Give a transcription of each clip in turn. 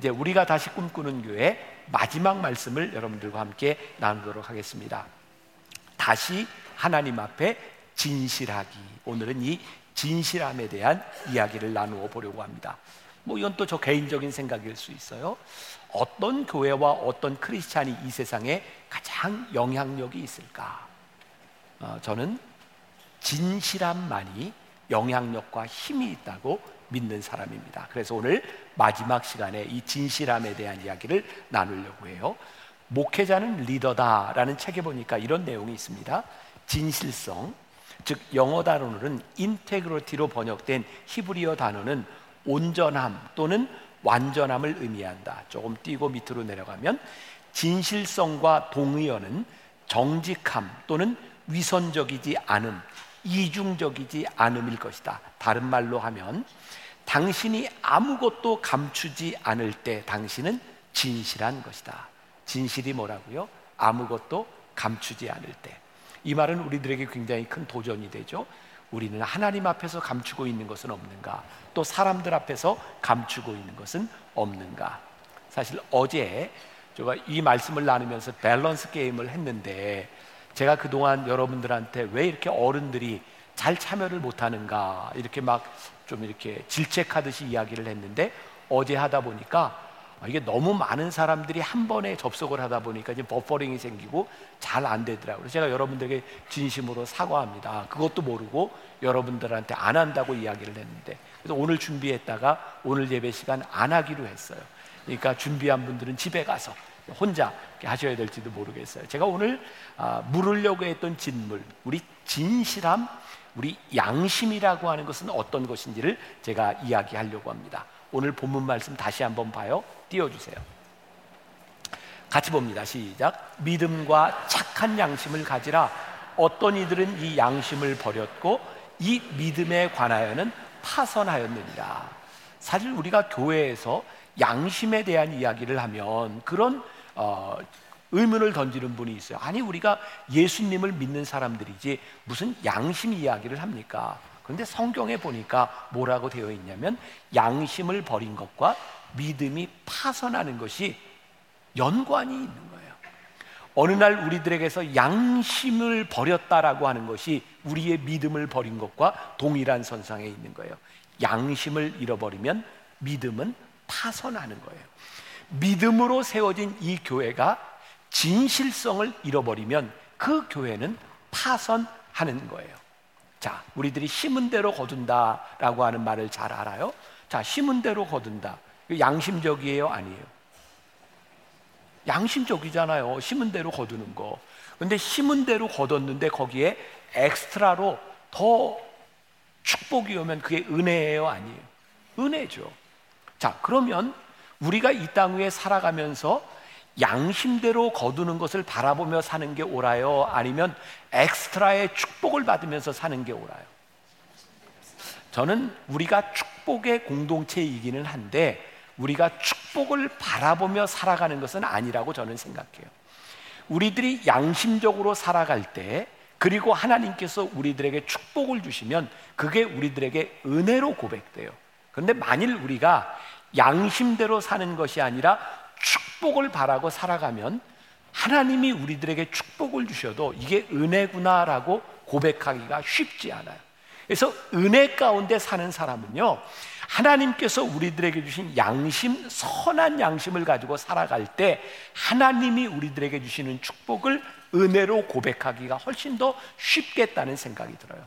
이제 우리가 다시 꿈꾸는 교회 마지막 말씀을 여러분들과 함께 나누도록 하겠습니다. 다시 하나님 앞에 진실하기. 오늘은 이 진실함에 대한 이야기를 나누어 보려고 합니다. 뭐 이건 또 저 개인적인 생각일 수 있어요. 어떤 교회와 어떤 크리스찬이 이 세상에 가장 영향력이 있을까? 어, 저는 진실함만이 영향력과 힘이 있다고 믿는 사람입니다. 그래서 오늘 마지막 시간에 이 진실함에 대한 이야기를 나누려고 해요. 목회자는 리더다라는 책에 보니까 이런 내용이 있습니다. 진실성, 즉 영어 단어로는 인테그리티로 번역된 히브리어 단어는 온전함 또는 완전함을 의미한다. 조금 띄고 밑으로 내려가면 진실성과 동의어는 정직함 또는 위선적이지 않음, 이중적이지 않음일 것이다. 다른 말로 하면 당신이 아무것도 감추지 않을 때 당신은 진실한 것이다. 진실이 뭐라고요? 아무것도 감추지 않을 때. 이 말은 우리들에게 굉장히 큰 도전이 되죠. 우리는 하나님 앞에서 감추고 있는 것은 없는가? 또 사람들 앞에서 감추고 있는 것은 없는가? 사실 어제 제가 이 말씀을 나누면서 밸런스 게임을 했는데 제가 그동안 여러분들한테 왜 이렇게 어른들이 잘 참여를 못하는가 이렇게 막 좀 이렇게 질책하듯이 이야기를 했는데 어제 하다 보니까 이게 너무 많은 사람들이 한 번에 접속을 하다 보니까 이제 버퍼링이 생기고 잘 안 되더라고요. 제가 여러분들에게 진심으로 사과합니다. 그것도 모르고 여러분들한테 안 한다고 이야기를 했는데 그래서 오늘 준비했다가 오늘 예배 시간 안 하기로 했어요. 그러니까 준비한 분들은 집에 가서 혼자 하셔야 될지도 모르겠어요. 제가 오늘 아, 물으려고 했던 진물, 우리 진실함, 우리 양심이라고 하는 것은 어떤 것인지를 제가 이야기하려고 합니다. 오늘 본문 말씀 다시 한번 봐요. 띄워주세요. 같이 봅니다. 시작. 믿음과 착한 양심을 가지라. 어떤 이들은 이 양심을 버렸고 이 믿음에 관하여는 파선하였느니라. 사실 우리가 교회에서 양심에 대한 이야기를 하면 그런 어, 의문을 던지는 분이 있어요. 아니 우리가 예수님을 믿는 사람들이지 무슨 양심 이야기를 합니까? 그런데 성경에 보니까 뭐라고 되어 있냐면 양심을 버린 것과 믿음이 파선하는 것이 연관이 있는 거예요. 어느 날 우리들에게서 양심을 버렸다라고 하는 것이 우리의 믿음을 버린 것과 동일한 선상에 있는 거예요. 양심을 잃어버리면 믿음은 파선하는 거예요. 믿음으로 세워진 이 교회가 진실성을 잃어버리면 그 교회는 파선하는 거예요. 자, 우리들이 심은 대로 거둔다라고 하는 말을 잘 알아요. 자, 심은 대로 거둔다. 양심적이에요, 아니에요? 양심적이잖아요. 심은 대로 거두는 거. 근데 심은 대로 거뒀는데 거기에 엑스트라로 더 축복이 오면 그게 은혜예요, 아니에요? 은혜죠. 자, 그러면 우리가 이 땅 위에 살아가면서 양심대로 거두는 것을 바라보며 사는 게 옳아요? 아니면 엑스트라의 축복을 받으면서 사는 게 옳아요? 저는 우리가 축복의 공동체이기는 한데 우리가 축복을 바라보며 살아가는 것은 아니라고 저는 생각해요. 우리들이 양심적으로 살아갈 때 그리고 하나님께서 우리들에게 축복을 주시면 그게 우리들에게 은혜로 고백돼요. 그런데 만일 우리가 양심대로 사는 것이 아니라 축복을 바라고 살아가면 하나님이 우리들에게 축복을 주셔도 이게 은혜구나라고 고백하기가 쉽지 않아요. 그래서 은혜 가운데 사는 사람은요, 하나님께서 우리들에게 주신 양심, 선한 양심을 가지고 살아갈 때 하나님이 우리들에게 주시는 축복을 은혜로 고백하기가 훨씬 더 쉽겠다는 생각이 들어요.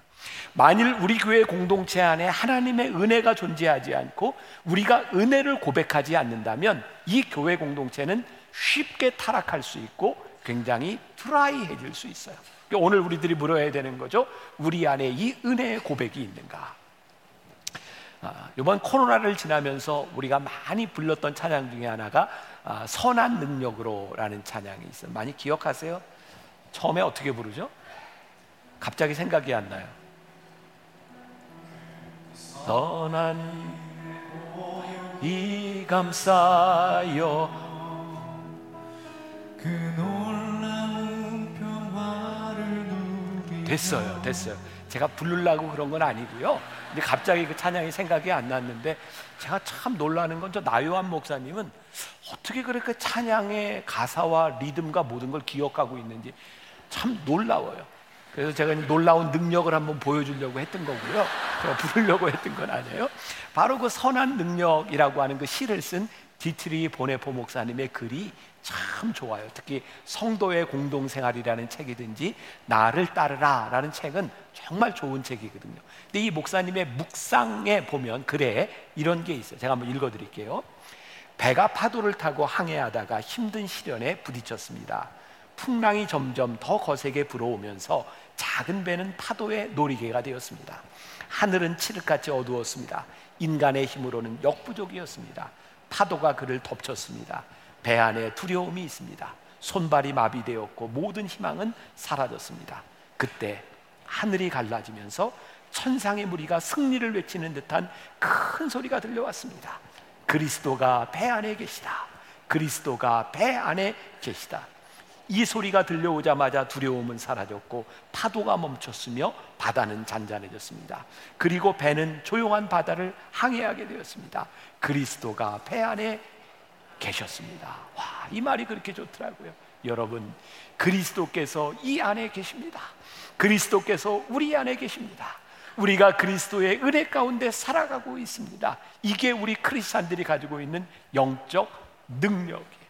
만일 우리 교회 공동체 안에 하나님의 은혜가 존재하지 않고 우리가 은혜를 고백하지 않는다면 이 교회 공동체는 쉽게 타락할 수 있고 굉장히 드라이해질 수 있어요. 그러니까 오늘 우리들이 물어야 되는 거죠. 우리 안에 이 은혜의 고백이 있는가? 아, 이번 코로나를 지나면서 우리가 많이 불렀던 찬양 중에 하나가 아, 선한 능력으로라는 찬양이 있어요. 많이 기억하세요? 처음에 어떻게 부르죠? 갑자기 생각이 안 나요. 선한 이 감싸요 그 놀라운 평화를 누리 됐어요 됐어요 제가 부르려고 그런 건 아니고요. 근데 갑자기 그 찬양이 생각이 안 났는데 제가 참 놀라는 건 저 나요한 목사님은 어떻게 그렇게 찬양의 가사와 리듬과 모든 걸 기억하고 있는지 참 놀라워요. 그래서 제가 놀라운 능력을 한번 보여주려고 했던 거고요. 제가 부르려고 했던 건 아니에요. 바로 그 선한 능력이라고 하는 그 시를 쓴 디트리히 본회퍼 목사님의 글이 참 좋아요. 특히 성도의 공동생활이라는 책이든지 나를 따르라 라는 책은 정말 좋은 책이거든요. 근데 이 목사님의 묵상에 보면 글에 이런 게 있어요. 제가 한번 읽어 드릴게요. 배가 파도를 타고 항해하다가 힘든 시련에 부딪혔습니다. 풍랑이 점점 더 거세게 불어오면서 작은 배는 파도의 놀이개가 되었습니다. 하늘은 칠흑같이 어두웠습니다. 인간의 힘으로는 역부족이었습니다. 파도가 그를 덮쳤습니다. 배 안에 두려움이 있습니다. 손발이 마비되었고 모든 희망은 사라졌습니다. 그때 하늘이 갈라지면서 천상의 무리가 승리를 외치는 듯한 큰 소리가 들려왔습니다. 그리스도가 배 안에 계시다. 그리스도가 배 안에 계시다. 이 소리가 들려오자마자 두려움은 사라졌고 파도가 멈췄으며 바다는 잔잔해졌습니다. 그리고 배는 조용한 바다를 항해하게 되었습니다. 그리스도가 배 안에 계셨습니다. 와, 이 말이 그렇게 좋더라고요. 여러분, 그리스도께서 이 안에 계십니다. 그리스도께서 우리 안에 계십니다. 우리가 그리스도의 은혜 가운데 살아가고 있습니다. 이게 우리 크리스찬들이 가지고 있는 영적 능력이에요.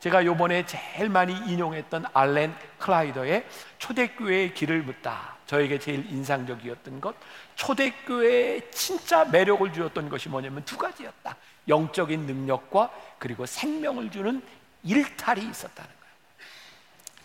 제가 요번에 제일 많이 인용했던 알렌 클라이더의 초대교회의 길을 묻다. 저에게 제일 인상적이었던 것, 초대교회에 진짜 매력을 주었던 것이 뭐냐면 두 가지였다. 영적인 능력과 그리고 생명을 주는 일탈이 있었다는 거예요.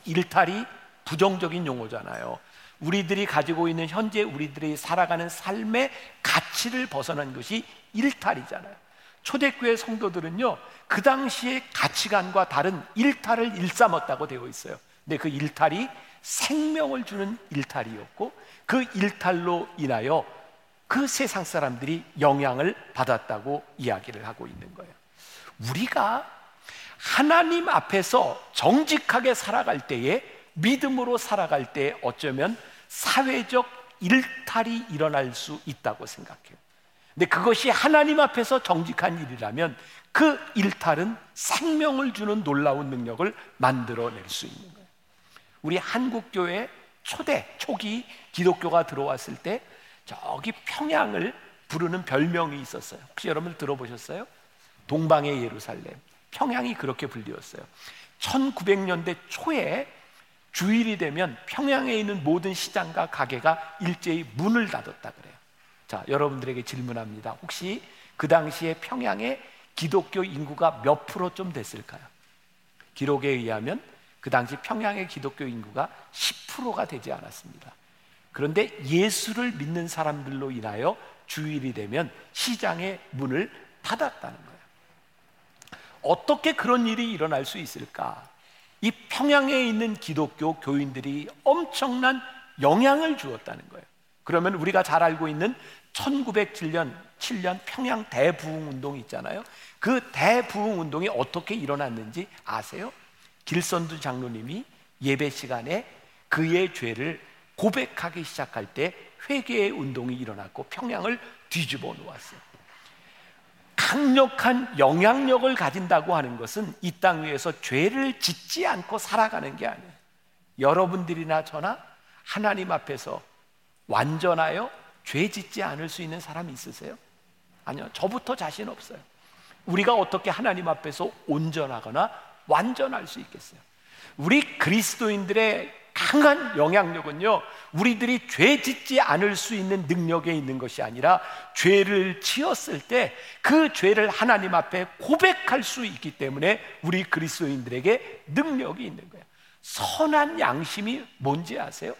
일탈이 부정적인 용어잖아요. 우리들이 가지고 있는 현재 우리들이 살아가는 삶의 가치를 벗어난 것이 일탈이잖아요. 초대교회 성도들은요, 그 당시의 가치관과 다른 일탈을 일삼았다고 되어 있어요. 근데 그 일탈이 생명을 주는 일탈이었고, 그 일탈로 인하여 그 세상 사람들이 영향을 받았다고 이야기를 하고 있는 거예요. 우리가 하나님 앞에서 정직하게 살아갈 때에 믿음으로 살아갈 때 어쩌면 사회적 일탈이 일어날 수 있다고 생각해요. 근데 그것이 하나님 앞에서 정직한 일이라면 그 일탈은 생명을 주는 놀라운 능력을 만들어낼 수 있는 거예요. 우리 한국교회 초대, 초기 기독교가 들어왔을 때 저기 평양을 부르는 별명이 있었어요. 혹시 여러분 들어보셨어요? 동방의 예루살렘. 평양이 그렇게 불리웠어요. 1900년대 초에 주일이 되면 평양에 있는 모든 시장과 가게가 일제히 문을 닫았다 그래요. 자, 여러분들에게 질문합니다. 혹시 그 당시에 평양에 기독교 인구가 몇 프로 좀 됐을까요? 기록에 의하면 그 당시 평양의 기독교 인구가 10%가 되지 않았습니다. 그런데 예수를 믿는 사람들로 인하여 주일이 되면 시장의 문을 닫았다는 거예요. 어떻게 그런 일이 일어날 수 있을까? 이 평양에 있는 기독교 교인들이 엄청난 영향을 주었다는 거예요. 그러면 우리가 잘 알고 있는 1907년 7년 평양 대부흥 운동이 있잖아요. 그 대부흥 운동이 어떻게 일어났는지 아세요? 길선두 장로님이 예배 시간에 그의 죄를 고백하기 시작할 때 회개의 운동이 일어났고 평양을 뒤집어 놓았어요. 강력한 영향력을 가진다고 하는 것은 이 땅 위에서 죄를 짓지 않고 살아가는 게 아니에요. 여러분들이나 저나 하나님 앞에서 완전하여 죄 짓지 않을 수 있는 사람이 있으세요? 아니요. 저부터 자신 없어요. 우리가 어떻게 하나님 앞에서 온전하거나 완전할 수 있겠어요? 우리 그리스도인들의 강한 영향력은요, 우리들이 죄 짓지 않을 수 있는 능력에 있는 것이 아니라 죄를 지었을 때 그 죄를 하나님 앞에 고백할 수 있기 때문에 우리 그리스도인들에게 능력이 있는 거예요. 선한 양심이 뭔지 아세요?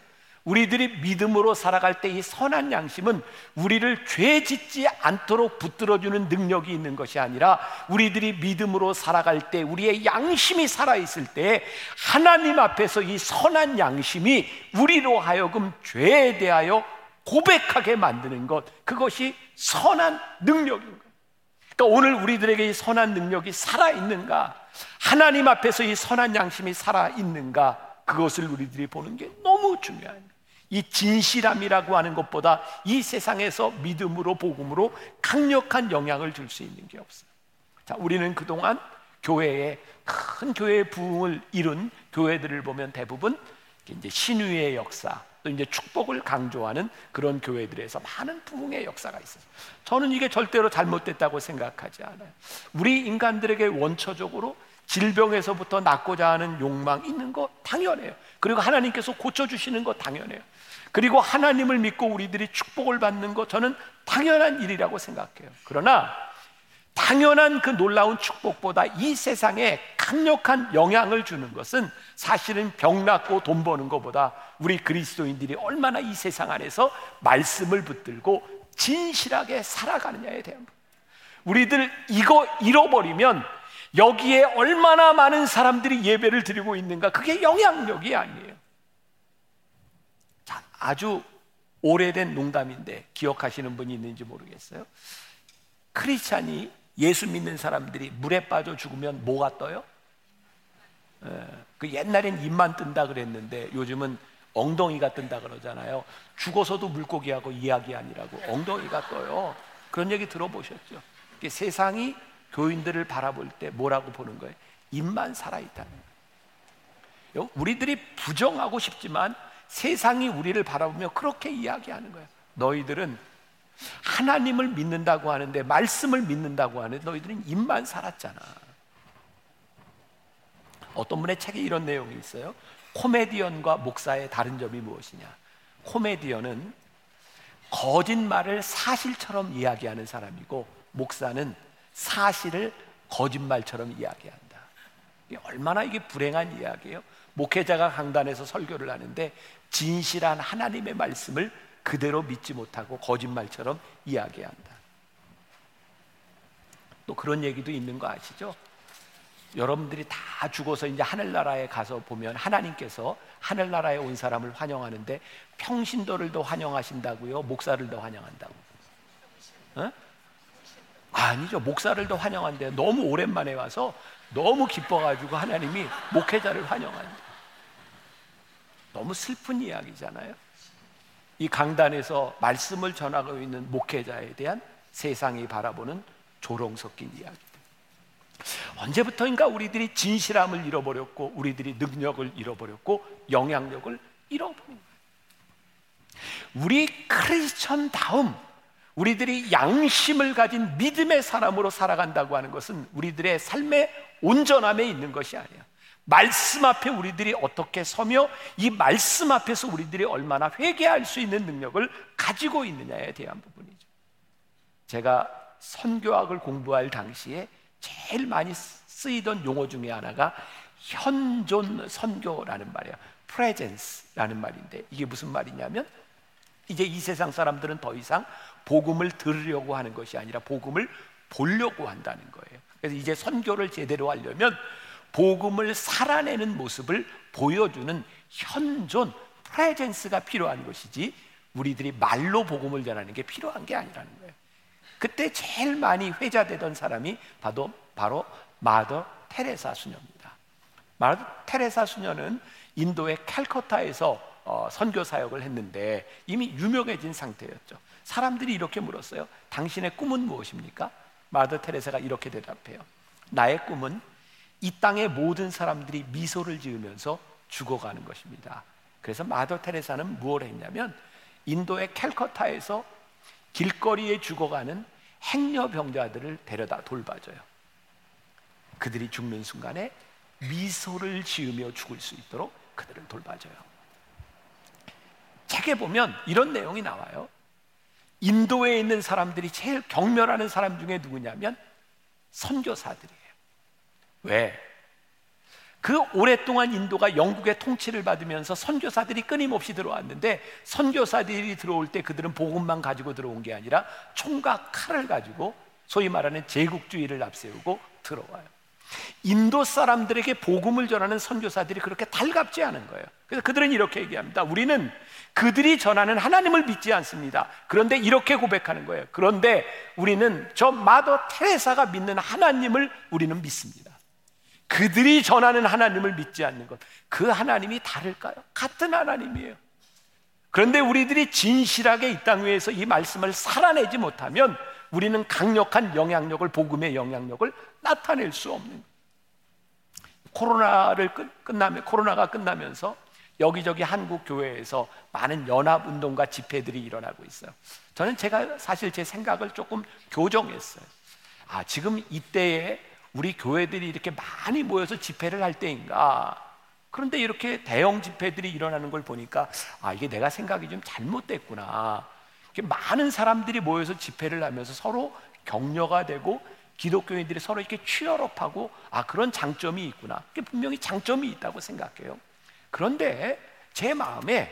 우리들이 믿음으로 살아갈 때 이 선한 양심은 우리를 죄 짓지 않도록 붙들어주는 능력이 있는 것이 아니라 우리들이 믿음으로 살아갈 때 우리의 양심이 살아있을 때 하나님 앞에서 이 선한 양심이 우리로 하여금 죄에 대하여 고백하게 만드는 것 그것이 선한 능력인 거예요. 그러니까 오늘 우리들에게 이 선한 능력이 살아있는가 하나님 앞에서 이 선한 양심이 살아있는가 그것을 우리들이 보는 게 너무 중요합니다. 이 진실함이라고 하는 것보다 이 세상에서 믿음으로 복음으로 강력한 영향을 줄 수 있는 게 없어요. 자, 우리는 그동안 교회에 큰 교회의 부흥을 이룬 교회들을 보면 대부분 이제 신유의 역사 또 이제 축복을 강조하는 그런 교회들에서 많은 부흥의 역사가 있어요. 저는 이게 절대로 잘못됐다고 생각하지 않아요. 우리 인간들에게 원초적으로 질병에서부터 낫고자 하는 욕망 있는 거 당연해요. 그리고 하나님께서 고쳐주시는 거 당연해요. 그리고 하나님을 믿고 우리들이 축복을 받는 거 저는 당연한 일이라고 생각해요. 그러나 당연한 그 놀라운 축복보다 이 세상에 강력한 영향을 주는 것은 사실은 병 낫고 돈 버는 것보다 우리 그리스도인들이 얼마나 이 세상 안에서 말씀을 붙들고 진실하게 살아가느냐에 대한 우리들 이거 잃어버리면 여기에 얼마나 많은 사람들이 예배를 드리고 있는가 그게 영향력이 아니에요. 자, 아주 오래된 농담인데 기억하시는 분이 있는지 모르겠어요. 크리스찬이 예수 믿는 사람들이 물에 빠져 죽으면 뭐가 떠요? 예, 그 옛날엔 입만 뜬다 그랬는데 요즘은 엉덩이가 뜬다 그러잖아요. 죽어서도 물고기하고 이야기 아니라고 엉덩이가 떠요. 그런 얘기 들어보셨죠? 세상이 교인들을 바라볼 때 뭐라고 보는 거예요? 입만 살아있다는 거예요. 우리들이 부정하고 싶지만 세상이 우리를 바라보며 그렇게 이야기하는 거예요. 너희들은 하나님을 믿는다고 하는데 말씀을 믿는다고 하는데 너희들은 입만 살았잖아. 어떤 분의 책에 이런 내용이 있어요. 코미디언과 목사의 다른 점이 무엇이냐? 코미디언은 거짓말을 사실처럼 이야기하는 사람이고 목사는 사실을 거짓말처럼 이야기한다. 얼마나 이게 불행한 이야기예요. 목회자가 강단에서 설교를 하는데 진실한 하나님의 말씀을 그대로 믿지 못하고 거짓말처럼 이야기한다. 또 그런 얘기도 있는 거 아시죠? 여러분들이 다 죽어서 이제 하늘나라에 가서 보면 하나님께서 하늘나라에 온 사람을 환영하는데 평신도를 더 환영하신다고요? 목사를 더 환영한다고? 어? 아니죠. 목사를 더 환영한대. 너무 오랜만에 와서 너무 기뻐가지고 하나님이 목회자를 환영한다. 너무 슬픈 이야기잖아요. 이 강단에서 말씀을 전하고 있는 목회자에 대한 세상이 바라보는 조롱 섞인 이야기. 언제부터인가 우리들이 진실함을 잃어버렸고 우리들이 능력을 잃어버렸고 영향력을 잃어버린 거예요. 우리 크리스천 다음 우리들이 양심을 가진 믿음의 사람으로 살아간다고 하는 것은 우리들의 삶의 온전함에 있는 것이 아니야. 말씀 앞에 우리들이 어떻게 서며 이 말씀 앞에서 우리들이 얼마나 회개할 수 있는 능력을 가지고 있느냐에 대한 부분이죠. 제가 선교학을 공부할 당시에 제일 많이 쓰이던 용어 중에 하나가 현존 선교라는 말이야. presence라는 말인데 이게 무슨 말이냐면 이제 이 세상 사람들은 더 이상 복음을 들으려고 하는 것이 아니라 복음을 보려고 한다는 거예요. 그래서 이제 선교를 제대로 하려면 복음을 살아내는 모습을 보여주는 현존 프레젠스가 필요한 것이지 우리들이 말로 복음을 전하는 게 필요한 게 아니라는 거예요. 그때 제일 많이 회자되던 사람이 바로 바로 마더 테레사 수녀입니다. 마더 테레사 수녀는 인도의 캘커타에서 어, 선교 사역을 했는데 이미 유명해진 상태였죠. 사람들이 이렇게 물었어요. 당신의 꿈은 무엇입니까? 마더 테레사가 이렇게 대답해요. 나의 꿈은 이 땅의 모든 사람들이 미소를 지으면서 죽어가는 것입니다. 그래서 마더 테레사는 무엇을 했냐면 인도의 캘커타에서 길거리에 죽어가는 행여병자들을 데려다 돌봐줘요. 그들이 죽는 순간에 미소를 지으며 죽을 수 있도록 그들을 돌봐줘요. 책에 보면 이런 내용이 나와요. 인도에 있는 사람들이 제일 경멸하는 사람 중에 누구냐면 선교사들이에요. 왜? 그 오랫동안 인도가 영국의 통치를 받으면서 선교사들이 끊임없이 들어왔는데 선교사들이 들어올 때 그들은 복음만 가지고 들어온 게 아니라 총과 칼을 가지고 소위 말하는 제국주의를 앞세우고 들어와요. 인도 사람들에게 복음을 전하는 선교사들이 그렇게 달갑지 않은 거예요. 그래서 그들은 이렇게 얘기합니다. 우리는 그들이 전하는 하나님을 믿지 않습니다. 그런데 이렇게 고백하는 거예요. 그런데 우리는 저 마더 테레사가 믿는 하나님을 우리는 믿습니다. 그들이 전하는 하나님을 믿지 않는 것. 그 하나님이 다를까요? 같은 하나님이에요. 그런데 우리들이 진실하게 이 땅 위에서 이 말씀을 살아내지 못하면 우리는 강력한 영향력을 복음의 영향력을 나타낼 수 없는. 코로나를 끝, 끝나면 코로나가 끝나면서 여기저기 한국 교회에서 많은 연합 운동과 집회들이 일어나고 있어요. 저는 제가 사실 제 생각을 조금 교정했어요. 아, 지금 이때에 우리 교회들이 이렇게 많이 모여서 집회를 할 때인가? 그런데 이렇게 대형 집회들이 일어나는 걸 보니까 아, 이게 내가 생각이 좀 잘못됐구나. 많은 사람들이 모여서 집회를 하면서 서로 격려가 되고 기독교인들이 서로 이렇게 취업하고 아 그런 장점이 있구나. 분명히 장점이 있다고 생각해요. 그런데 제 마음에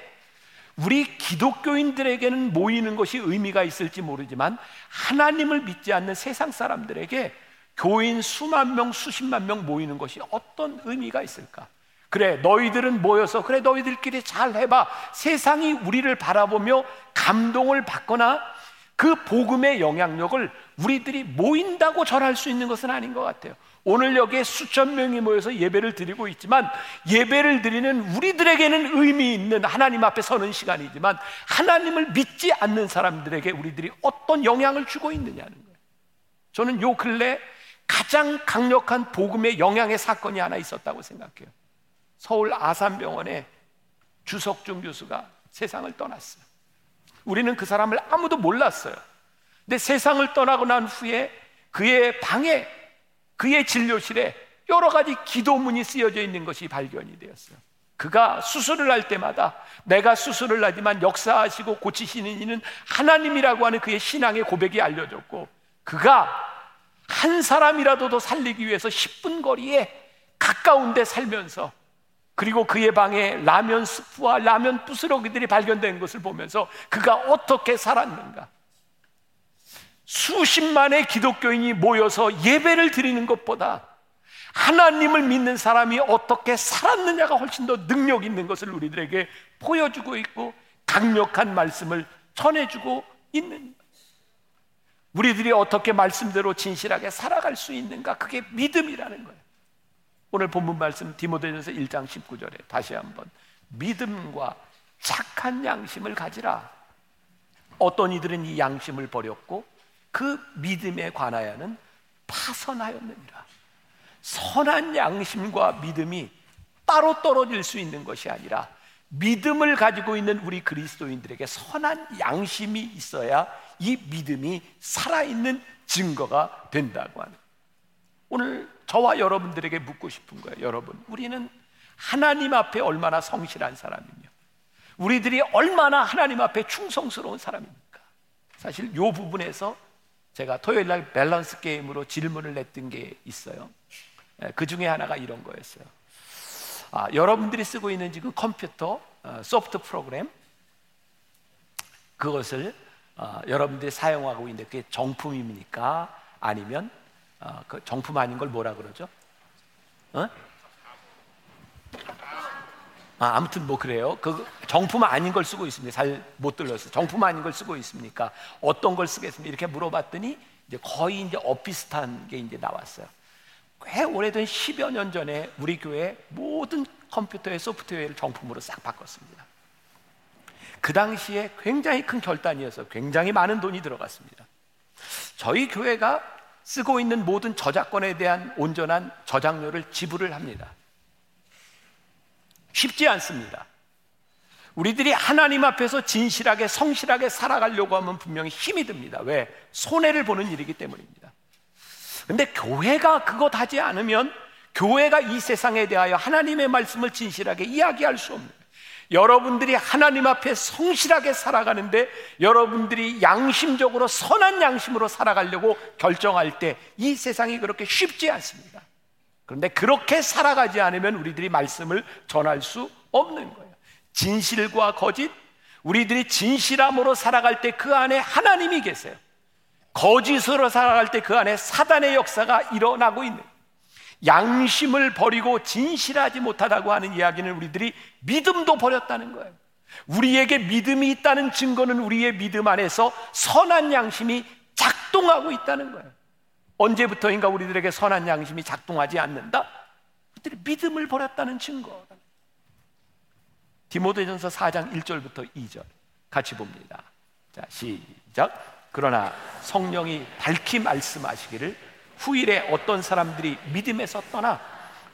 우리 기독교인들에게는 모이는 것이 의미가 있을지 모르지만 하나님을 믿지 않는 세상 사람들에게 교인 수만 명, 수십만 명 모이는 것이 어떤 의미가 있을까? 그래, 너희들은 모여서, 그래, 너희들끼리 잘 해봐. 세상이 우리를 바라보며 감동을 받거나 그 복음의 영향력을 우리들이 모인다고 전할 수 있는 것은 아닌 것 같아요. 오늘 여기에 수천 명이 모여서 예배를 드리고 있지만 예배를 드리는 우리들에게는 의미 있는 하나님 앞에 서는 시간이지만 하나님을 믿지 않는 사람들에게 우리들이 어떤 영향을 주고 있느냐는 거예요. 저는 요 근래 가장 강력한 복음의 영향의 사건이 하나 있었다고 생각해요. 서울 아산병원의 주석중 교수가 세상을 떠났어요. 우리는 그 사람을 아무도 몰랐어요. 근데 세상을 떠나고 난 후에 그의 방에, 그의 진료실에 여러 가지 기도문이 쓰여져 있는 것이 발견이 되었어요. 그가 수술을 할 때마다 내가 수술을 하지만 역사하시고 고치시는 이는 하나님이라고 하는 그의 신앙의 고백이 알려졌고 그가 한 사람이라도 더 살리기 위해서 10분 거리에 가까운 데 살면서 그리고 그의 방에 라면 스프와 라면 부스러기들이 발견된 것을 보면서 그가 어떻게 살았는가. 수십만의 기독교인이 모여서 예배를 드리는 것보다 하나님을 믿는 사람이 어떻게 살았느냐가 훨씬 더 능력 있는 것을 우리들에게 보여주고 있고 강력한 말씀을 전해주고 있는 우리들이 어떻게 말씀대로 진실하게 살아갈 수 있는가 그게 믿음이라는 거예요. 오늘 본문 말씀 디모데전서 1장 19절에 다시 한번 믿음과 착한 양심을 가지라. 어떤 이들은 이 양심을 버렸고 그 믿음에 관하여는 파선하였느니라. 선한 양심과 믿음이 따로 떨어질 수 있는 것이 아니라 믿음을 가지고 있는 우리 그리스도인들에게 선한 양심이 있어야 이 믿음이 살아있는 증거가 된다고 하는. 오늘 저와 여러분들에게 묻고 싶은 거예요. 여러분, 우리는 하나님 앞에 얼마나 성실한 사람이며, 우리들이 얼마나 하나님 앞에 충성스러운 사람입니까? 사실 이 부분에서 제가 토요일 날 밸런스 게임으로 질문을 냈던 게 있어요. 예, 그 중에 하나가 이런 거였어요. 아, 여러분들이 쓰고 있는 지금 컴퓨터 어, 소프트 프로그램 그것을 어, 여러분들이 사용하고 있는데 그게 정품입니까? 아니면 어, 그 정품 아닌 걸 뭐라 그러죠? 어? 아, 아무튼 뭐 그래요. 그 정품 아닌 걸 쓰고 있습니다. 잘 못 들렸어요. 정품 아닌 걸 쓰고 있습니까? 어떤 걸 쓰겠습니까? 이렇게 물어봤더니 이제 거의 이제 엇비슷한 게 이제 나왔어요. 꽤 오래된 10여 년 전에 우리 교회 모든 컴퓨터의 소프트웨어를 정품으로 싹 바꿨습니다. 그 당시에 굉장히 큰 결단이어서 굉장히 많은 돈이 들어갔습니다. 저희 교회가 쓰고 있는 모든 저작권에 대한 온전한 저작료를 지불을 합니다. 쉽지 않습니다. 우리들이 하나님 앞에서 진실하게 성실하게 살아가려고 하면 분명히 힘이 듭니다. 왜? 손해를 보는 일이기 때문입니다. 근데 교회가 그것 하지 않으면 교회가 이 세상에 대하여 하나님의 말씀을 진실하게 이야기할 수 없는 여러분들이 하나님 앞에 성실하게 살아가는데 여러분들이 양심적으로 선한 양심으로 살아가려고 결정할 때 이 세상이 그렇게 쉽지 않습니다. 그런데 그렇게 살아가지 않으면 우리들이 말씀을 전할 수 없는 거예요. 진실과 거짓, 우리들이 진실함으로 살아갈 때 그 안에 하나님이 계세요. 거짓으로 살아갈 때 그 안에 사단의 역사가 일어나고 있는 양심을 버리고 진실하지 못하다고 하는 이야기는 우리들이 믿음도 버렸다는 거예요. 우리에게 믿음이 있다는 증거는 우리의 믿음 안에서 선한 양심이 작동하고 있다는 거예요. 언제부터인가 우리들에게 선한 양심이 작동하지 않는다? 그들이 믿음을 버렸다는 증거. 디모데전서 4장 1절부터 2절 같이 봅니다. 자, 시작. 그러나 성령이 밝히 말씀하시기를 후일에 어떤 사람들이 믿음에서 떠나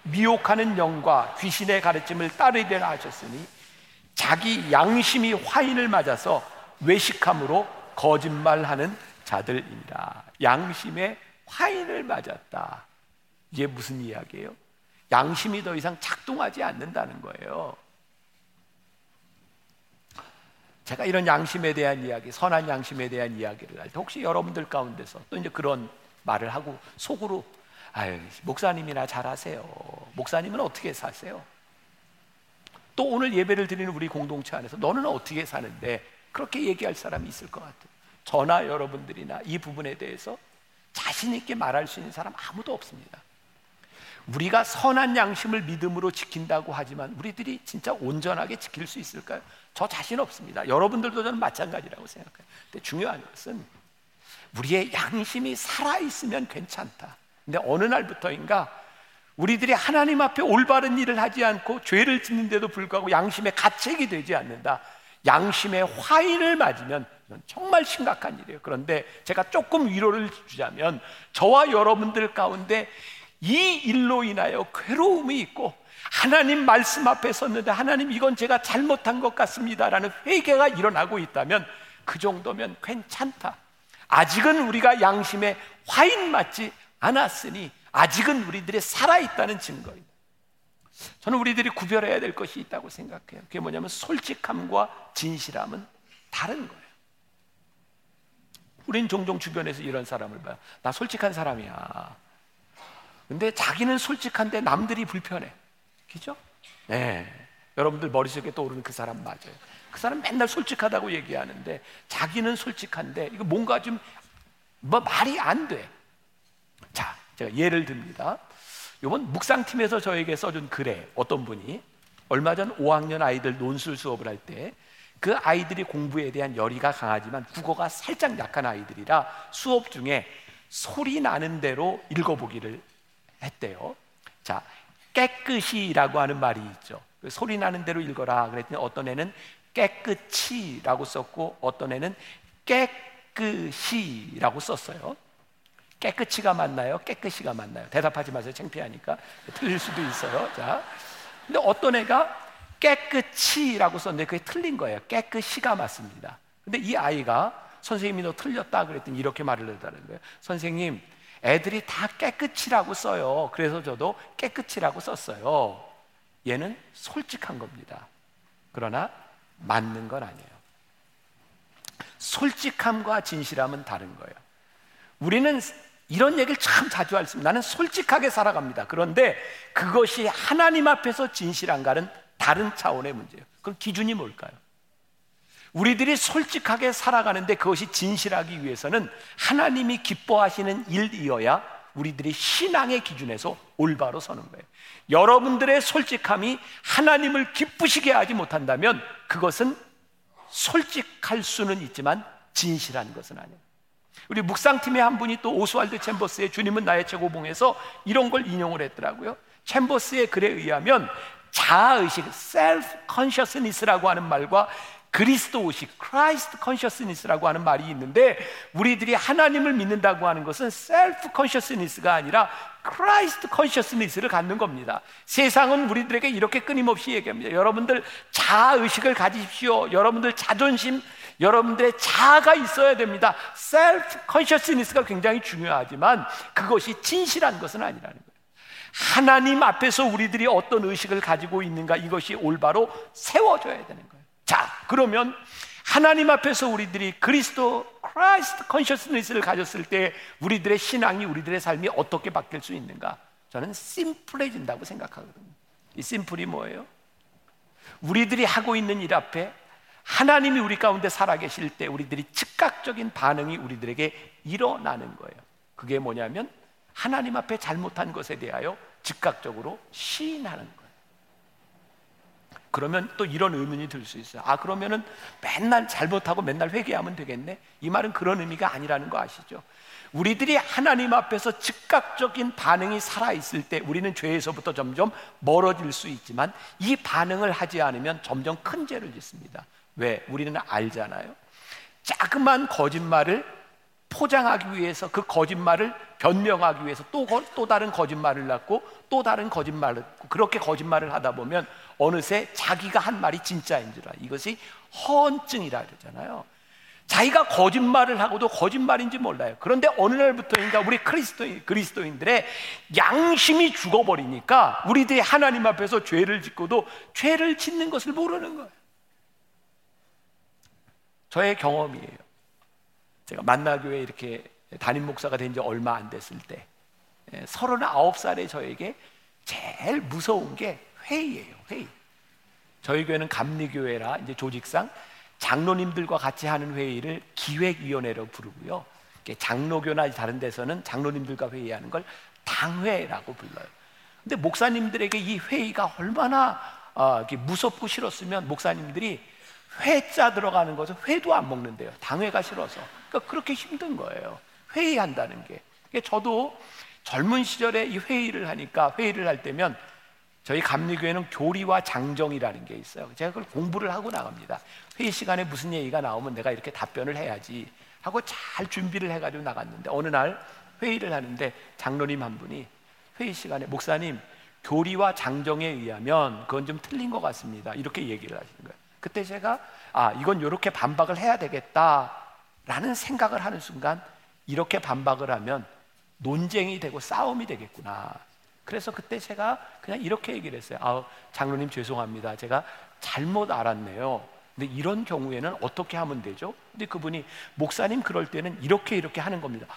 미혹하는 영과 귀신의 가르침을 따르리라 하셨으니 자기 양심이 화인을 맞아서 외식함으로 거짓말하는 자들입니다. 양심에 화인을 맞았다. 이게 무슨 이야기예요? 양심이 더 이상 작동하지 않는다는 거예요. 제가 이런 양심에 대한 이야기, 선한 양심에 대한 이야기를 할 때 혹시 여러분들 가운데서 또 이제 그런 말을 하고 속으로 아유, 목사님이나 잘하세요. 목사님은 어떻게 사세요? 또 오늘 예배를 드리는 우리 공동체 안에서 너는 어떻게 사는데 그렇게 얘기할 사람이 있을 것 같아요. 저나 여러분들이나 이 부분에 대해서 자신 있게 말할 수 있는 사람 아무도 없습니다. 우리가 선한 양심을 믿음으로 지킨다고 하지만 우리들이 진짜 온전하게 지킬 수 있을까요? 저 자신 없습니다. 여러분들도 저는 마찬가지라고 생각해요. 근데 중요한 것은 우리의 양심이 살아있으면 괜찮다. 근데 어느 날부터인가 우리들이 하나님 앞에 올바른 일을 하지 않고 죄를 짓는데도 불구하고 양심의 가책이 되지 않는다. 양심의 화인을 맞으면 정말 심각한 일이에요. 그런데 제가 조금 위로를 주자면 저와 여러분들 가운데 이 일로 인하여 괴로움이 있고 하나님 말씀 앞에 섰는데 하나님 이건 제가 잘못한 것 같습니다라는 회개가 일어나고 있다면 그 정도면 괜찮다. 아직은 우리가 양심에 화인 맞지 않았으니 아직은 우리들이 살아있다는 증거입니다. 저는 우리들이 구별해야 될 것이 있다고 생각해요. 그게 뭐냐면 솔직함과 진실함은 다른 거예요. 우린 종종 주변에서 이런 사람을 봐요. 나 솔직한 사람이야. 근데 자기는 솔직한데 남들이 불편해. 그죠? 네. 여러분들 머릿속에 떠오르는 그 사람 맞아요. 그 사람 맨날 솔직하다고 얘기하는데 자기는 솔직한데 이거 뭔가 좀 뭐 말이 안 돼. 자, 제가 예를 듭니다. 이번 묵상팀에서 저에게 써준 글에 어떤 분이 얼마 전 5학년 아이들 논술 수업을 할 때 그 아이들이 공부에 대한 열의가 강하지만 국어가 살짝 약한 아이들이라 수업 중에 소리 나는 대로 읽어보기를 했대요. 자, 깨끗이라고 하는 말이 있죠. 그 소리 나는 대로 읽어라. 그랬더니 어떤 애는 깨끗이라고 썼고 어떤 애는 깨끗이라고 썼어요. 깨끗이가 맞나요? 깨끗이가 맞나요? 대답하지 마세요. 창피하니까. 틀릴 수도 있어요. 자. 근데 어떤 애가 깨끗이라고 썼는데 그게 틀린 거예요. 깨끗이가 맞습니다. 근데 이 아이가 선생님이 너 틀렸다 그랬더니 이렇게 말을 하다는 거예요. 선생님, 애들이 다 깨끗이라고 써요. 그래서 저도 깨끗이라고 썼어요. 얘는 솔직한 겁니다. 그러나 맞는 건 아니에요. 솔직함과 진실함은 다른 거예요. 우리는 이런 얘기를 참 자주 하습니다 나는 솔직하게 살아갑니다. 그런데 그것이 하나님 앞에서 진실한가는 다른 차원의 문제예요. 그럼 기준이 뭘까요? 우리들이 솔직하게 살아가는데 그것이 진실하기 위해서는 하나님이 기뻐하시는 일이어야 우리들이 신앙의 기준에서 올바로 서는 거예요. 여러분들의 솔직함이 하나님을 기쁘시게 하지 못한다면 그것은 솔직할 수는 있지만 진실한 것은 아니에요. 우리 묵상팀의 한 분이 또 오스왈드 챔버스의 주님은 나의 최고봉에서 이런 걸 인용을 했더라고요. 챔버스의 글에 의하면 자아의식, self consciousness라고 하는 말과 그리스도의식, Christ consciousness라고 하는 말이 있는데 우리들이 하나님을 믿는다고 하는 것은 self consciousness가 아니라 Christ consciousness를 갖는 겁니다. 세상은 우리들에게 이렇게 끊임없이 얘기합니다. 여러분들 자아의식을 가지십시오. 여러분들 자존심, 여러분들의 자아가 있어야 됩니다. self consciousness가 굉장히 중요하지만 그것이 진실한 것은 아니라는 거예요. 하나님 앞에서 우리들이 어떤 의식을 가지고 있는가 이것이 올바로 세워져야 되는 거예요. 자, 그러면 하나님 앞에서 우리들이 그리스도 Christ consciousness를 가졌을 때 우리들의 신앙이 우리들의 삶이 어떻게 바뀔 수 있는가? 저는 심플해진다고 생각하거든요. 이 simple이 뭐예요? 우리들이 하고 있는 일 앞에 하나님이 우리 가운데 살아계실 때 우리들이 즉각적인 반응이 우리들에게 일어나는 거예요. 그게 뭐냐면 하나님 앞에 잘못한 것에 대하여 즉각적으로 시인하는 거예요. 그러면 또 이런 의문이 들 수 있어요. 아, 그러면은 맨날 잘못하고 맨날 회개하면 되겠네? 이 말은 그런 의미가 아니라는 거 아시죠? 우리들이 하나님 앞에서 즉각적인 반응이 살아있을 때 우리는 죄에서부터 점점 멀어질 수 있지만 이 반응을 하지 않으면 점점 큰 죄를 짓습니다. 왜? 우리는 알잖아요. 자그만 거짓말을 포장하기 위해서 그 거짓말을 변명하기 위해서 또, 또 다른 거짓말을 낳고 또 다른 거짓말을 그렇게 거짓말을 하다 보면 어느새 자기가 한 말이 진짜인 줄 알아. 이것이 허언증이라 그러잖아요. 자기가 거짓말을 하고도 거짓말인지 몰라요. 그런데 어느 날부터인가 우리 그리스도인, 그리스도인들의 양심이 죽어버리니까 우리들이 하나님 앞에서 죄를 짓고도 죄를 짓는 것을 모르는 거예요. 저의 경험이에요. 제가 만나교회 이렇게 담임 목사가 된 지 얼마 안 됐을 때, 39살의 예, 저에게 제일 무서운 게 회의예요, 회의. 저희 교회는 감리교회라 이제 조직상 장로님들과 같이 하는 회의를 기획위원회로 부르고요. 장로교나 다른 데서는 장로님들과 회의하는 걸 당회라고 불러요. 근데 목사님들에게 이 회의가 얼마나 어, 무섭고 싫었으면 목사님들이 회자 들어가는 것을 회도 안 먹는데요. 당회가 싫어서. 그러니까 그렇게 힘든 거예요. 회의한다는 게. 저도 젊은 시절에 이 회의를 하니까 회의를 할 때면 저희 감리교회는 교리와 장정이라는 게 있어요. 제가 그걸 공부를 하고 나갑니다. 회의 시간에 무슨 얘기가 나오면 내가 이렇게 답변을 해야지 하고 잘 준비를 해가지고 나갔는데 어느 날 회의를 하는데 장로님 한 분이 회의 시간에 목사님 교리와 장정에 의하면 그건 좀 틀린 것 같습니다. 이렇게 얘기를 하시는 거예요. 그때 제가 아 이건 이렇게 반박을 해야 되겠다라는 생각을 하는 순간 이렇게 반박을 하면 논쟁이 되고 싸움이 되겠구나. 그래서 그때 제가 그냥 이렇게 얘기를 했어요. 아, 장로님 죄송합니다. 제가 잘못 알았네요. 근데 이런 경우에는 어떻게 하면 되죠? 근데 그분이 목사님 그럴 때는 이렇게 이렇게 하는 겁니다.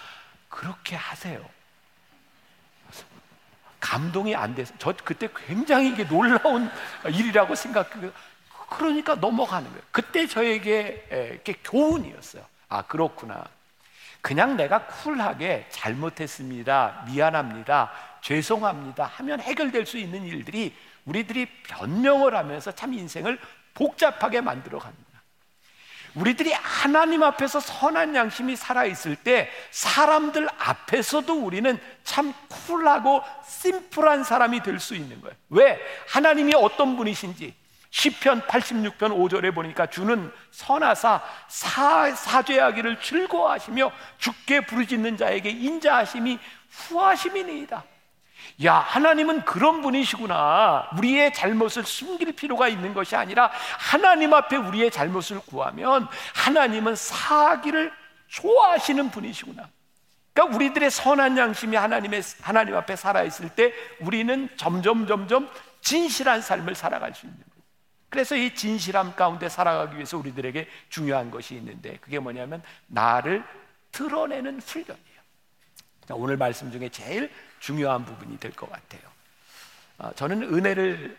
그렇게 하세요. 감동이 안 돼서 저 그때 굉장히 이게 놀라운 일이라고 생각. 그러니까 넘어가는 거예요. 그때 저에게 교훈이었어요. 아 그렇구나. 그냥 내가 쿨하게 잘못했습니다. 미안합니다. 죄송합니다. 하면 해결될 수 있는 일들이 우리들이 변명을 하면서 참 인생을 복잡하게 만들어 갑니다. 우리들이 하나님 앞에서 선한 양심이 살아있을 때 사람들 앞에서도 우리는 참 쿨하고 심플한 사람이 될 수 있는 거예요. 왜? 하나님이 어떤 분이신지 시편 86편 5절에 보니까 주는 선하사 사, 사죄하기를 즐거워하시며 죽게 부르짖는 자에게 인자하심이 후하심이니이다. 야, 하나님은 그런 분이시구나. 우리의 잘못을 숨길 필요가 있는 것이 아니라 하나님 앞에 우리의 잘못을 구하면 하나님은 사기를 좋아하시는 분이시구나. 그러니까 우리들의 선한 양심이 하나님의 하나님 앞에 살아 있을 때 우리는 점점 점점 진실한 삶을 살아갈 수 있는. 그래서 이 진실함 가운데 살아가기 위해서 우리들에게 중요한 것이 있는데 그게 뭐냐면 나를 드러내는 훈련이에요. 오늘 말씀 중에 제일 중요한 부분이 될 것 같아요. 어, 저는 은혜를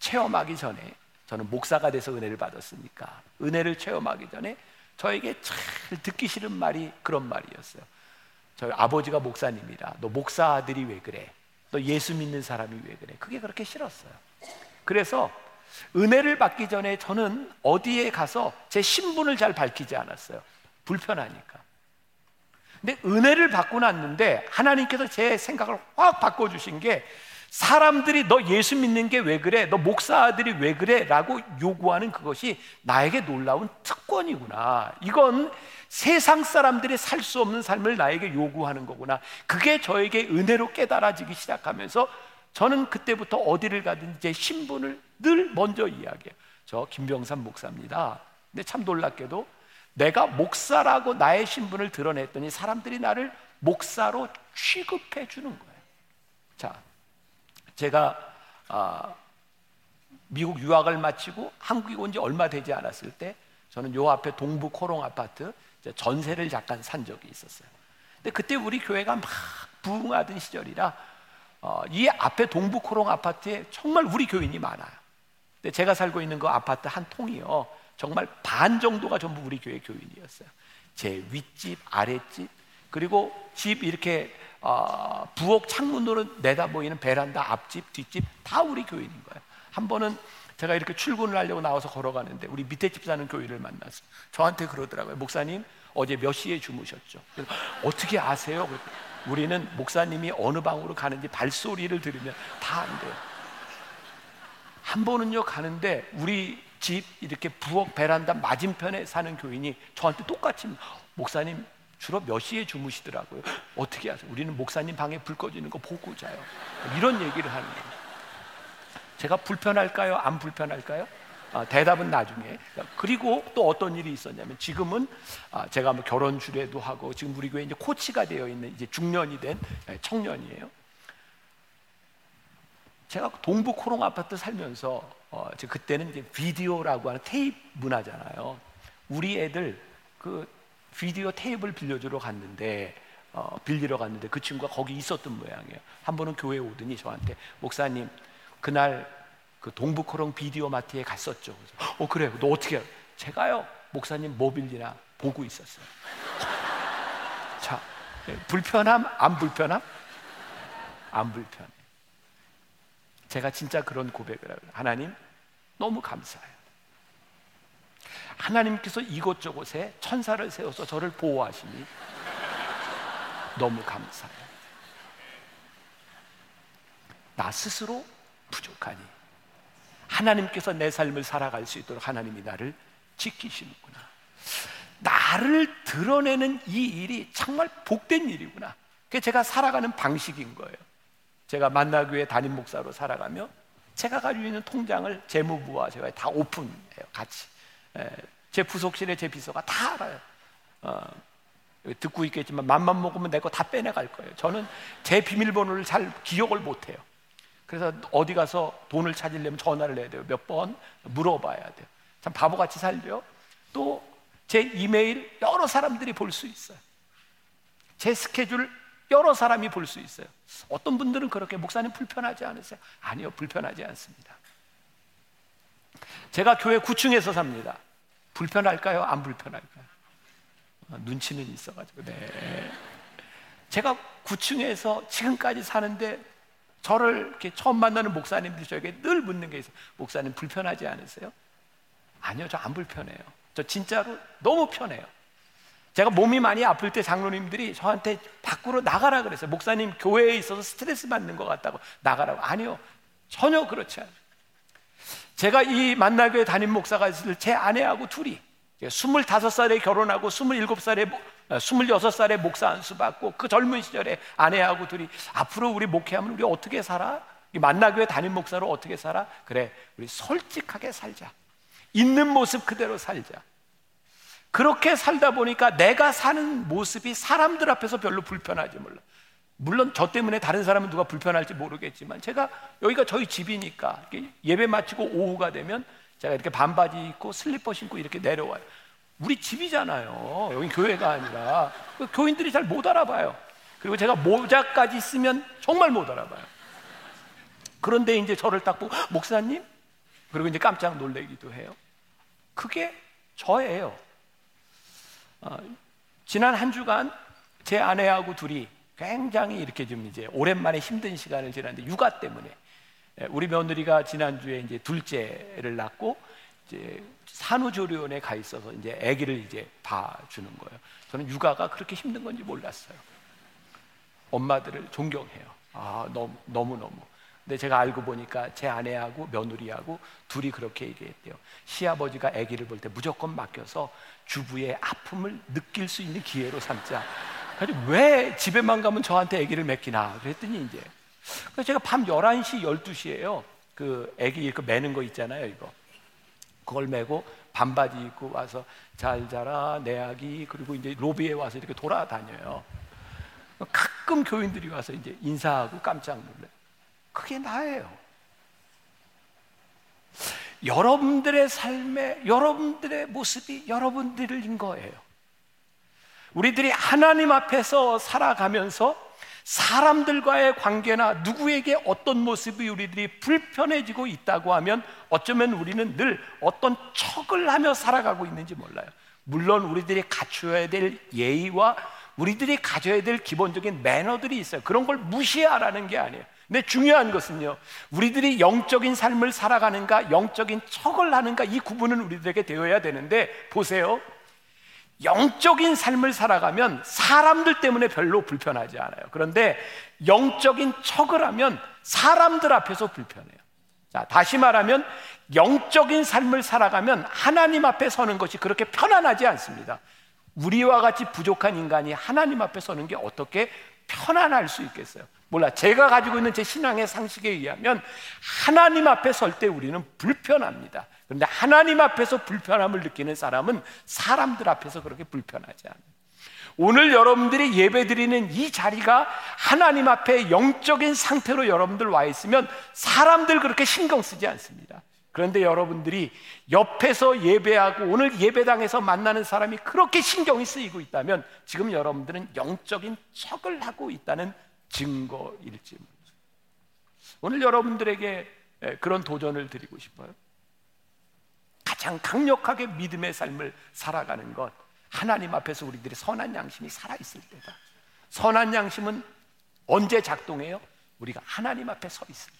체험하기 전에 저는 목사가 돼서 은혜를 받았으니까 은혜를 체험하기 전에 저에게 잘 듣기 싫은 말이 그런 말이었어요. 저희 아버지가 목사님이라 너 목사 아들이 왜 그래? 너 예수 믿는 사람이 왜 그래? 그게 그렇게 싫었어요. 그래서 은혜를 받기 전에 저는 어디에 가서 제 신분을 잘 밝히지 않았어요. 불편하니까. 근데 은혜를 받고 났는데 하나님께서 제 생각을 확 바꿔주신 게 사람들이 너 예수 믿는 게 왜 그래? 너 목사 아들이 왜 그래? 라고 요구하는 그것이 나에게 놀라운 특권이구나. 이건 세상 사람들이 살 수 없는 삶을 나에게 요구하는 거구나. 그게 저에게 은혜로 깨달아지기 시작하면서 저는 그때부터 어디를 가든 제 신분을 늘 먼저 이야기해요. 저 김병삼 목사입니다. 근데 참 놀랍게도 내가 목사라고 나의 신분을 드러냈더니 사람들이 나를 목사로 취급해 주는 거예요. 자, 제가 아, 미국 유학을 마치고 한국에 온 지 얼마 되지 않았을 때 저는 요 앞에 동부 코롱 아파트 전세를 잠깐 산 적이 있었어요. 근데 그때 우리 교회가 막 부흥하던 시절이라 어, 이 앞에 동부 코롱 아파트에 정말 우리 교인이 많아요. 근데 제가 살고 있는 그 아파트 한 통이요. 정말 반 정도가 전부 우리 교회 교인이었어요. 제 윗집, 아랫집, 그리고 집 이렇게 어, 부엌 창문으로 내다 보이는 베란다 앞집, 뒷집 다 우리 교인인 거예요. 한 번은 제가 이렇게 출근을 하려고 나와서 걸어가는데 우리 밑에 집 사는 교인을 만났어. 저한테 그러더라고요. 목사님, 어제 몇 시에 주무셨죠? 어떻게 아세요? 우리는 목사님이 어느 방으로 가는지 발소리를 들으면 다 안 돼요. 한 번은요 가는데 우리 집 이렇게 부엌 베란다 맞은편에 사는 교인이 저한테 똑같이 목사님 주로 몇 시에 주무시더라고요. 어떻게 하세요? 우리는 목사님 방에 불 꺼지는 거 보고 자요. 이런 얘기를 하는 거예요. 제가 불편할까요? 안 불편할까요? 아, 대답은 나중에. 그리고 또 어떤 일이 있었냐면 지금은 아, 제가 뭐 결혼 주례도 하고 지금 우리 교회 이제 코치가 되어 있는 이제 중년이 된 예, 청년이에요. 제가 동부 코롱 아파트 살면서 어, 그때는 이제 비디오라고 하는 테이프 문화잖아요. 우리 애들 그 비디오 테이프를 빌려주러 갔는데 어, 빌리러 갔는데 그 친구가 거기 있었던 모양이에요. 한 번은 교회 오더니 저한테 목사님 그날 그 동부코롱 비디오 마트에 갔었죠. 그래서, 어 그래요. 너 어떻게? 알아? 제가요 목사님 뭐 빌리나 보고 있었어요. 자 예, 불편함 안 불편함 안 불편. 제가 진짜 그런 고백을 하고 하나님 너무 감사해요. 하나님께서 이곳저곳에 천사를 세워서 저를 보호하시니 너무 감사해요. 나 스스로 부족하니 하나님께서 내 삶을 살아갈 수 있도록 하나님이 나를 지키시는구나. 나를 드러내는 이 일이 정말 복된 일이구나. 그게 제가 살아가는 방식인 거예요. 제가 만나교회 담임 목사로 살아가며 제가 가지고 있는 통장을 재무부와 제가 다 오픈해요. 같이. 예, 제 부속실에 제 비서가 다 알아요. 어, 듣고 있겠지만 맘만 먹으면 내 거 다 빼내갈 거예요. 저는 제 비밀번호를 잘 기억을 못해요. 그래서 어디 가서 돈을 찾으려면 전화를 해야 돼요. 몇 번 물어봐야 돼요. 참 바보같이 살죠. 또 제 이메일 여러 사람들이 볼 수 있어요. 제 스케줄 여러 사람이 볼 수 있어요. 어떤 분들은 그렇게 목사님 불편하지 않으세요? 아니요, 불편하지 않습니다. 제가 교회 9층에서 삽니다. 불편할까요? 안 불편할까요? 아, 눈치는 있어가지고, 네. 제가 9층에서 지금까지 사는데 저를 이렇게 처음 만나는 목사님들이 저에게 늘 묻는 게 있어요. 목사님 불편하지 않으세요? 아니요, 저 안 불편해요. 저 진짜로 너무 편해요. 제가 몸이 많이 아플 때 장로님들이 저한테 밖으로 나가라 그랬어요. 목사님 교회에 있어서 스트레스 받는 것 같다고 나가라고. 아니요, 전혀 그렇지 않아요. 제가 이 만나교회 담임 목사가 있을 제 아내하고 둘이 25살에 결혼하고 27살에 26살에 목사 안수 받고 그 젊은 시절에 아내하고 둘이 앞으로 우리 목회하면 우리 어떻게 살아? 만나교회 담임 목사로 어떻게 살아? 그래, 우리 솔직하게 살자. 있는 모습 그대로 살자. 그렇게 살다 보니까 내가 사는 모습이 사람들 앞에서 별로 불편하지 몰라. 물론 저 때문에 다른 사람은 누가 불편할지 모르겠지만 제가 여기가 저희 집이니까 예배 마치고 오후가 되면 제가 이렇게 반바지 입고 슬리퍼 신고 이렇게 내려와요. 우리 집이잖아요. 여기 교회가 아니라 그 교인들이 잘 못 알아봐요. 그리고 제가 모자까지 쓰면 정말 못 알아봐요. 그런데 이제 저를 딱 보고 목사님 그리고 이제 깜짝 놀래기도 해요. 그게 저예요. 어, 지난 한 주간 제 아내하고 둘이 굉장히 이렇게 좀 이제 오랜만에 힘든 시간을 지났는데 육아 때문에 예, 우리 며느리가 지난 주에 이제 둘째를 낳고 이제 산후조리원에 가 있어서 이제 아기를 이제 봐주는 거예요. 저는 육아가 그렇게 힘든 건지 몰랐어요. 엄마들을 존경해요. 아, 너무, 너무 너무. 근데 제가 알고 보니까 제 아내하고 며느리하고 둘이 그렇게 얘기했대요. 시아버지가 아기를 볼 때 무조건 맡겨서 주부의 아픔을 느낄 수 있는 기회로 삼자. 그래서 왜 집에만 가면 저한테 아기를 맡기나? 그랬더니 이제. 제가 밤 11시, 12시에요. 그 아기 그 매는 거 있잖아요, 이거. 그걸 메고 반바지 입고 와서 잘 자라 내 아기 그리고 이제 로비에 와서 이렇게 돌아다녀요. 가끔 교인들이 와서 이제 인사하고 깜짝 놀래. 그게 나예요. 여러분들의 삶에 여러분들의 모습이 여러분들인 거예요. 우리들이 하나님 앞에서 살아가면서 사람들과의 관계나 누구에게 어떤 모습이 우리들이 불편해지고 있다고 하면 어쩌면 우리는 늘 어떤 척을 하며 살아가고 있는지 몰라요. 물론 우리들이 갖춰야 될 예의와 우리들이 가져야 될 기본적인 매너들이 있어요. 그런 걸 무시하라는 게 아니에요. 근데 중요한 것은요, 우리들이 영적인 삶을 살아가는가, 영적인 척을 하는가, 이 구분은 우리들에게 되어야 되는데, 보세요. 영적인 삶을 살아가면 사람들 때문에 별로 불편하지 않아요. 그런데 영적인 척을 하면 사람들 앞에서 불편해요. 자, 다시 말하면 영적인 삶을 살아가면 하나님 앞에 서는 것이 그렇게 편안하지 않습니다. 우리와 같이 부족한 인간이 하나님 앞에 서는 게 어떻게 편안할 수 있겠어요? 몰라. 제가 가지고 있는 제 신앙의 상식에 의하면 하나님 앞에 설 때 우리는 불편합니다. 그런데 하나님 앞에서 불편함을 느끼는 사람은 사람들 앞에서 그렇게 불편하지 않아요. 오늘 여러분들이 예배 드리는 이 자리가 하나님 앞에 영적인 상태로 여러분들 와 있으면 사람들 그렇게 신경 쓰지 않습니다. 그런데 여러분들이 옆에서 예배하고 오늘 예배당에서 만나는 사람이 그렇게 신경이 쓰이고 있다면 지금 여러분들은 영적인 척을 하고 있다는 증거일지. 오늘 여러분들에게 그런 도전을 드리고 싶어요. 가장 강력하게 믿음의 삶을 살아가는 것 하나님 앞에서 우리들의 선한 양심이 살아있을 때다. 선한 양심은 언제 작동해요? 우리가 하나님 앞에 서 있을 때.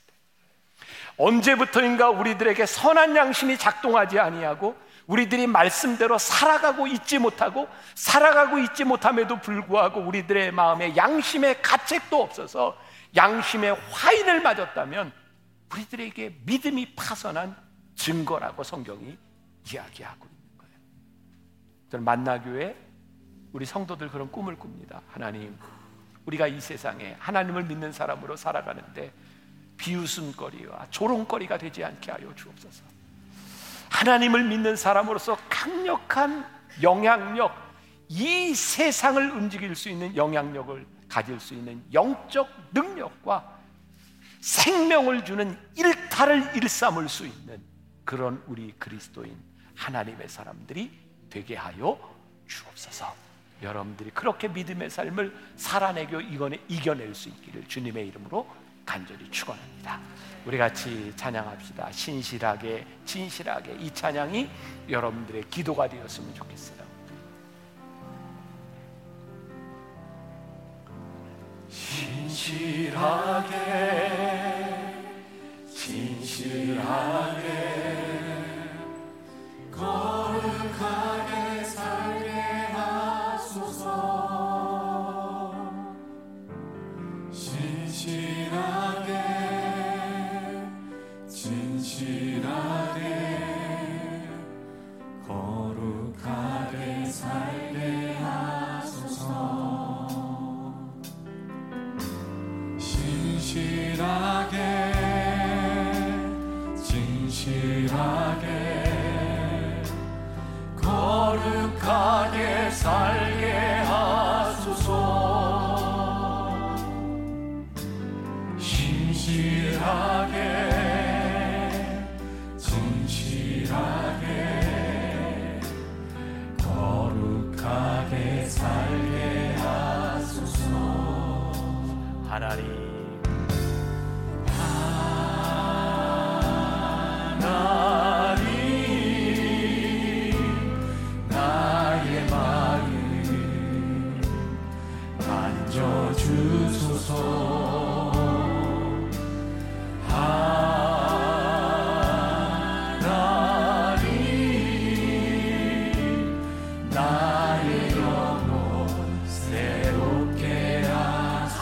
언제부터인가 우리들에게 선한 양심이 작동하지 아니하고 우리들이 말씀대로 살아가고 있지 못하고 살아가고 있지 못함에도 불구하고 우리들의 마음에 양심의 가책도 없어서 양심의 화인을 맞았다면 우리들에게 믿음이 파선한 증거라고 성경이 이야기하고 있는 거예요. 저는 만나교회 우리 성도들 그런 꿈을 꿉니다. 하나님, 우리가 이 세상에 하나님을 믿는 사람으로 살아가는데 비웃음거리와 조롱거리가 되지 않게 하여 주옵소서. 하나님을 믿는 사람으로서 강력한 영향력, 이 세상을 움직일 수 있는 영향력을 가질 수 있는 영적 능력과 생명을 주는 일탈을 일삼을 수 있는 그런 우리 그리스도인 하나님의 사람들이 되게 하여 주옵소서. 여러분들이 그렇게 믿음의 삶을 살아내고 이겨낼 수 있기를 주님의 이름으로 간절히 축원합니다. 우리 같이 찬양합시다. 신실하게 진실하게 이 찬양이 여러분들의 기도가 되었으면 좋겠어요. 신실하게 진실하게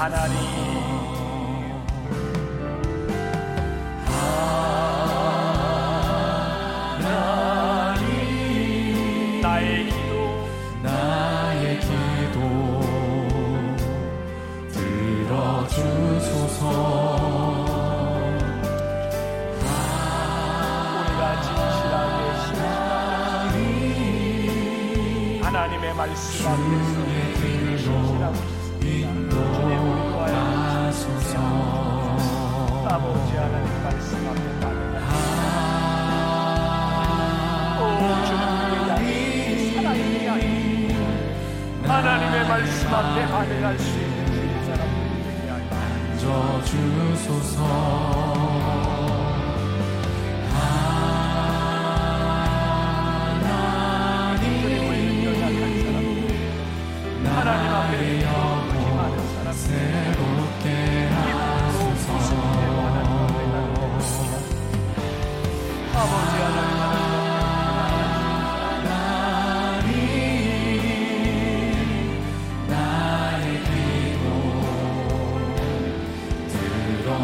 말씀 말씀 앞에 반응할 수 있는 주의 사람들이 되게 하여. 주소서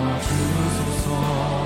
도와주소서.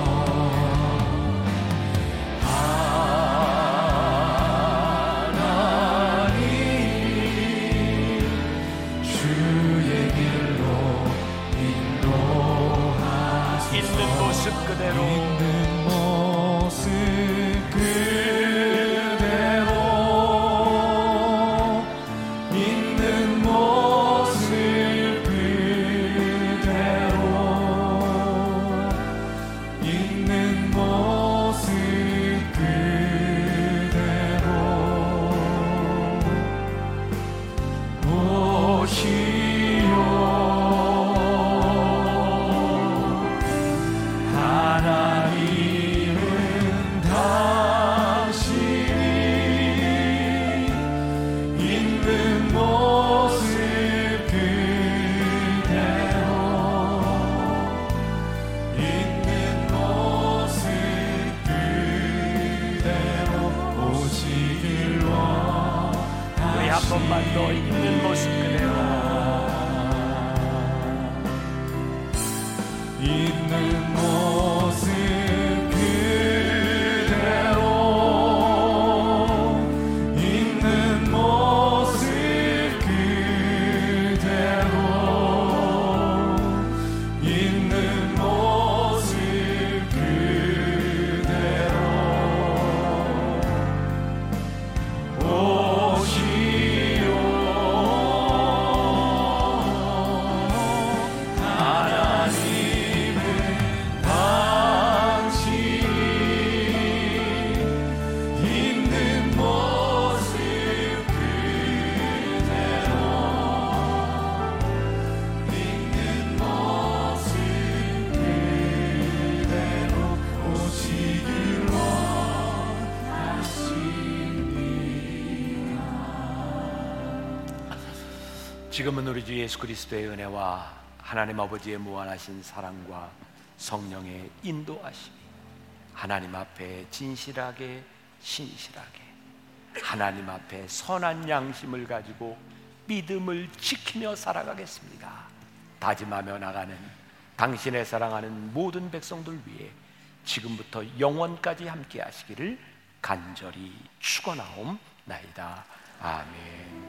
지금은 우리 주 예수 그리스도의 은혜와 하나님 아버지의 무한하신 사랑과 성령의 인도하심이 하나님 앞에 진실하게 신실하게 하나님 앞에 선한 양심을 가지고 믿음을 지키며 살아가겠습니다. 다짐하며 나가는 당신의 사랑하는 모든 백성들 위해 지금부터 영원까지 함께 하시기를 간절히 축원하옵나이다. 아멘.